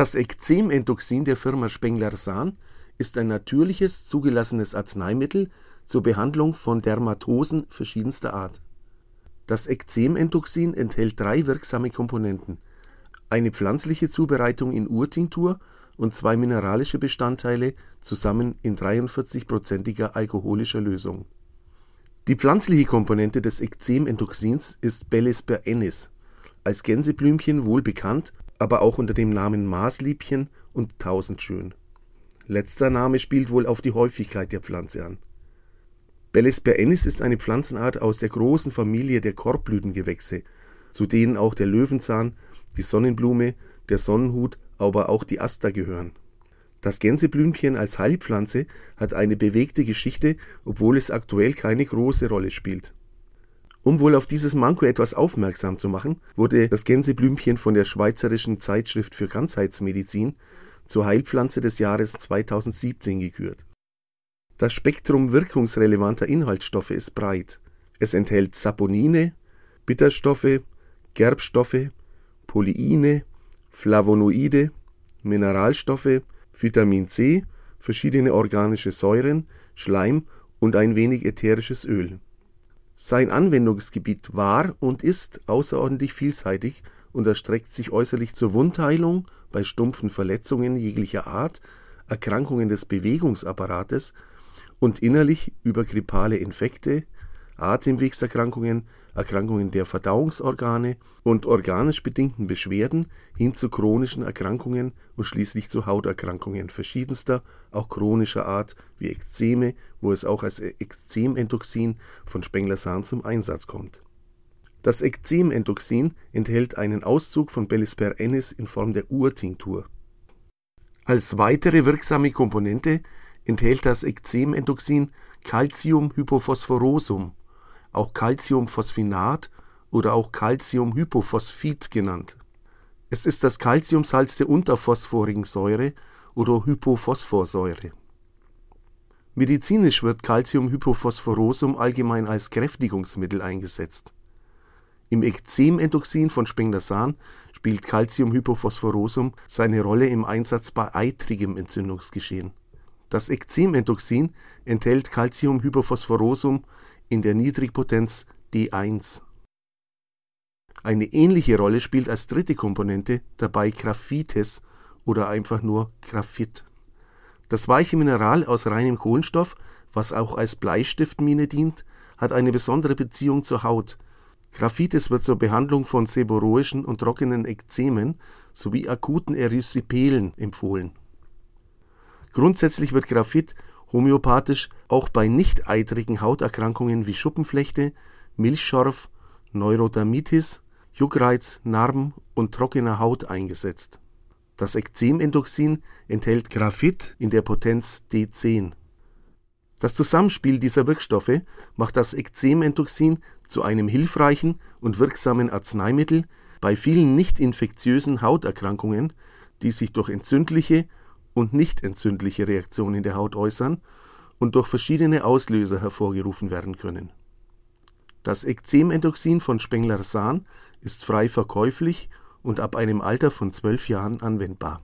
Das Ekzementoxin der Firma Spengler-Sahn ist ein natürliches, zugelassenes Arzneimittel zur Behandlung von Dermatosen verschiedenster Art. Das Ekzementoxin enthält drei wirksame Komponenten, eine pflanzliche Zubereitung in Urtinktur und zwei mineralische Bestandteile zusammen in 43-prozentiger alkoholischer Lösung. Die pflanzliche Komponente des Ekzementoxins ist Bellesper ennis, als Gänseblümchen wohl bekannt, aber auch unter dem Namen Maßliebchen und Tausendschön. Letzter Name spielt wohl auf die Häufigkeit der Pflanze an. Bellesper ennis ist eine Pflanzenart aus der großen Familie der Korbblütengewächse, zu denen auch der Löwenzahn, die Sonnenblume, der Sonnenhut, aber auch die Aster gehören. Das Gänseblümchen als Heilpflanze hat eine bewegte Geschichte, obwohl es aktuell keine große Rolle spielt. Um wohl auf dieses Manko etwas aufmerksam zu machen, wurde das Gänseblümchen von der Schweizerischen Zeitschrift für Ganzheitsmedizin zur Heilpflanze des Jahres 2017 gekürt. Das Spektrum wirkungsrelevanter Inhaltsstoffe ist breit. Es enthält Saponine, Bitterstoffe, Gerbstoffe, Polyine, Flavonoide, Mineralstoffe, Vitamin C, verschiedene organische Säuren, Schleim und ein wenig ätherisches Öl. Sein Anwendungsgebiet war und ist außerordentlich vielseitig und erstreckt sich äußerlich zur Wundheilung bei stumpfen Verletzungen jeglicher Art, Erkrankungen des Bewegungsapparates und innerlich über grippale Infekte, Atemwegserkrankungen, Erkrankungen der Verdauungsorgane und organisch bedingten Beschwerden hin zu chronischen Erkrankungen und schließlich zu Hauterkrankungen verschiedenster, auch chronischer Art wie Ekzeme, wo es auch als Ekzementoxin von Spengler-Sahn zum Einsatz kommt. Das Ekzementoxin enthält einen Auszug von Bellisper ennis in Form der Urtinktur. Als weitere wirksame Komponente enthält das Ekzementoxin Calciumhypophosphorosum auch Calciumphosphinat oder auch Calciumhypophosphid genannt. Es ist das Calciumsalz der unterphosphorigen Säure oder Hypophosphorsäure. Medizinisch wird Calciumhypophosphorosum allgemein als Kräftigungsmittel eingesetzt. Im Ekzementoxin von Spengler-Sahn spielt Calciumhypophosphorosum seine Rolle im Einsatz bei eitrigem Entzündungsgeschehen. Das Ekzementoxin enthält Calciumhypophosphorosum in der Niedrigpotenz D1. Eine ähnliche Rolle spielt als dritte Komponente dabei Graphites oder einfach nur Graphit. Das weiche Mineral aus reinem Kohlenstoff, was auch als Bleistiftmine dient, hat eine besondere Beziehung zur Haut. Graphites wird zur Behandlung von seborrhoischen und trockenen Ekzemen sowie akuten Erysypelen empfohlen. Grundsätzlich wird Graphit homöopathisch auch bei nicht-eitrigen Hauterkrankungen wie Schuppenflechte, Milchschorf, Neurodermitis, Juckreiz, Narben und trockener Haut eingesetzt. Das Ekzementoxin enthält Graphit in der Potenz D10. Das Zusammenspiel dieser Wirkstoffe macht das Ekzementoxin zu einem hilfreichen und wirksamen Arzneimittel bei vielen nicht infektiösen Hauterkrankungen, die sich durch entzündliche und nicht entzündliche Reaktionen in der Haut äußern und durch verschiedene Auslöser hervorgerufen werden können. Das Ekzementoxin von Spengler-Sahn ist frei verkäuflich und ab einem Alter von zwölf Jahren anwendbar